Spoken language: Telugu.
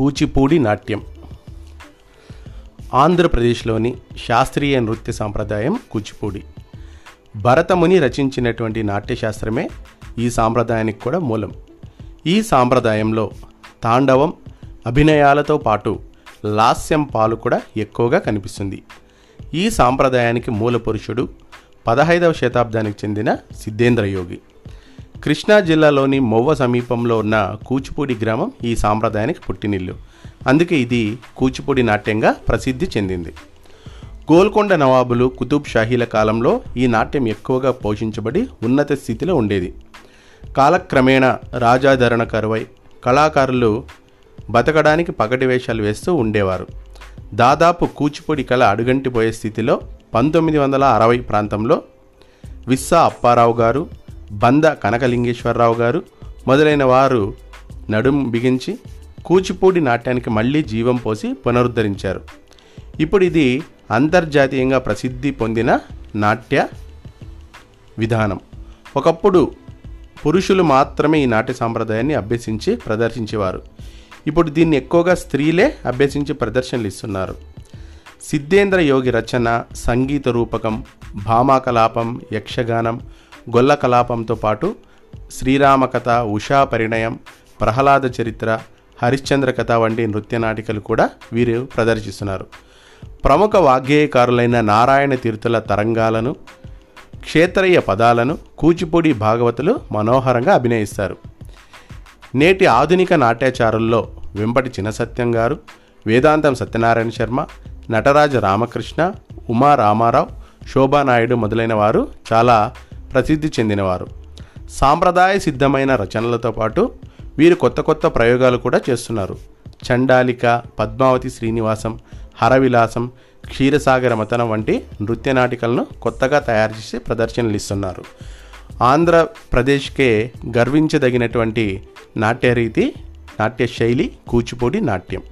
కూచిపూడి నాట్యం. ఆంధ్రప్రదేశ్లోని శాస్త్రీయ నృత్య సాంప్రదాయం కూచిపూడి. భరతముని రచించినటువంటి నాట్యశాస్త్రమే ఈ సాంప్రదాయానికి కూడా మూలం. ఈ సాంప్రదాయంలో తాండవం అభినయాలతో పాటు లాస్యం పాలు కూడా ఎక్కువగా కనిపిస్తుంది. ఈ సాంప్రదాయానికి మూల పురుషుడు పదహైదవ శతాబ్దానికి చెందిన సిద్ధేంద్ర యోగి కృష్ణా జిల్లాలోని మొవ్వ సమీపంలో ఉన్న కూచిపూడి గ్రామం ఈ సాంప్రదాయానికి పుట్టినిల్లు. అందుకే ఇది కూచిపూడి నాట్యంగా ప్రసిద్ధి చెందింది. గోల్కొండ నవాబులు కుతుబ్ షాహీల కాలంలో ఈ నాట్యం ఎక్కువగా పోషించబడి ఉన్నత స్థితిలో ఉండేది. కాలక్రమేణా రాజాధరణ కరువై కళాకారులు బతకడానికి పగటి వేషాలు వేస్తూ ఉండేవారు. దాదాపు కూచిపూడి కళ అడుగంటిపోయే స్థితిలో పంతొమ్మిది వందల అరవై ప్రాంతంలో విస్సా అప్పారావు గారు బంద కనకలింగేశ్వరరావు గారు మొదలైన వారు నడుం బిగించి కూచిపూడి నాట్యానికి మళ్ళీ జీవం పోసి పునరుద్ధరించారు. ఇప్పుడు ఇది అంతర్జాతీయంగా ప్రసిద్ధి పొందిన నాట్య విధానం. ఒకప్పుడు పురుషులు మాత్రమే ఈ నాట్య సాంప్రదాయాన్ని అభ్యసించి ప్రదర్శించేవారు. ఇప్పుడు దీన్ని ఎక్కువగా స్త్రీలే అభ్యసించి ప్రదర్శనలు ఇస్తున్నారు సిద్ధేంద్ర యోగి రచన సంగీత రూపకం భామాకలాపం యక్షగానం గొల్ల కలాపంతో పాటు శ్రీరామకథ ఉషా పరిణయం ప్రహ్లాద చరిత్ర హరిశ్చంద్ర కథ వంటి నృత్య నాటికలు కూడా వీరు ప్రదర్శిస్తున్నారు. ప్రముఖ వాగ్గేయకారులైన నారాయణ తీర్థుల తరంగాలను క్షేత్రయ్య పదాలను కూచిపూడి భాగవతులు మనోహరంగా అభినయిస్తారు. నేటి ఆధునిక నాట్యాచారుల్లో వెంపటి చినసత్యం గారు వేదాంతం సత్యనారాయణ శర్మ నటరాజ రామకృష్ణ ఉమా రామారావు శోభానాయుడు మొదలైన వారు చాలా ప్రసిద్ధి చెందినవారు. సాంప్రదాయ సిద్ధమైన రచనలతో పాటు వీరు కొత్త కొత్త ప్రయోగాలు కూడా చేస్తున్నారు. చండాలిక పద్మావతి శ్రీనివాసం హరవిలాసం క్షీరసాగర మతనం వంటి నృత్య నాటికలను కొత్తగా తయారు చేసి ప్రదర్శనలు ఇస్తున్నారు ఆంధ్రప్రదేశ్కే గర్వించదగినటువంటి నాట్యరీతి నాట్య శైలి కూచిపూడి నాట్యం.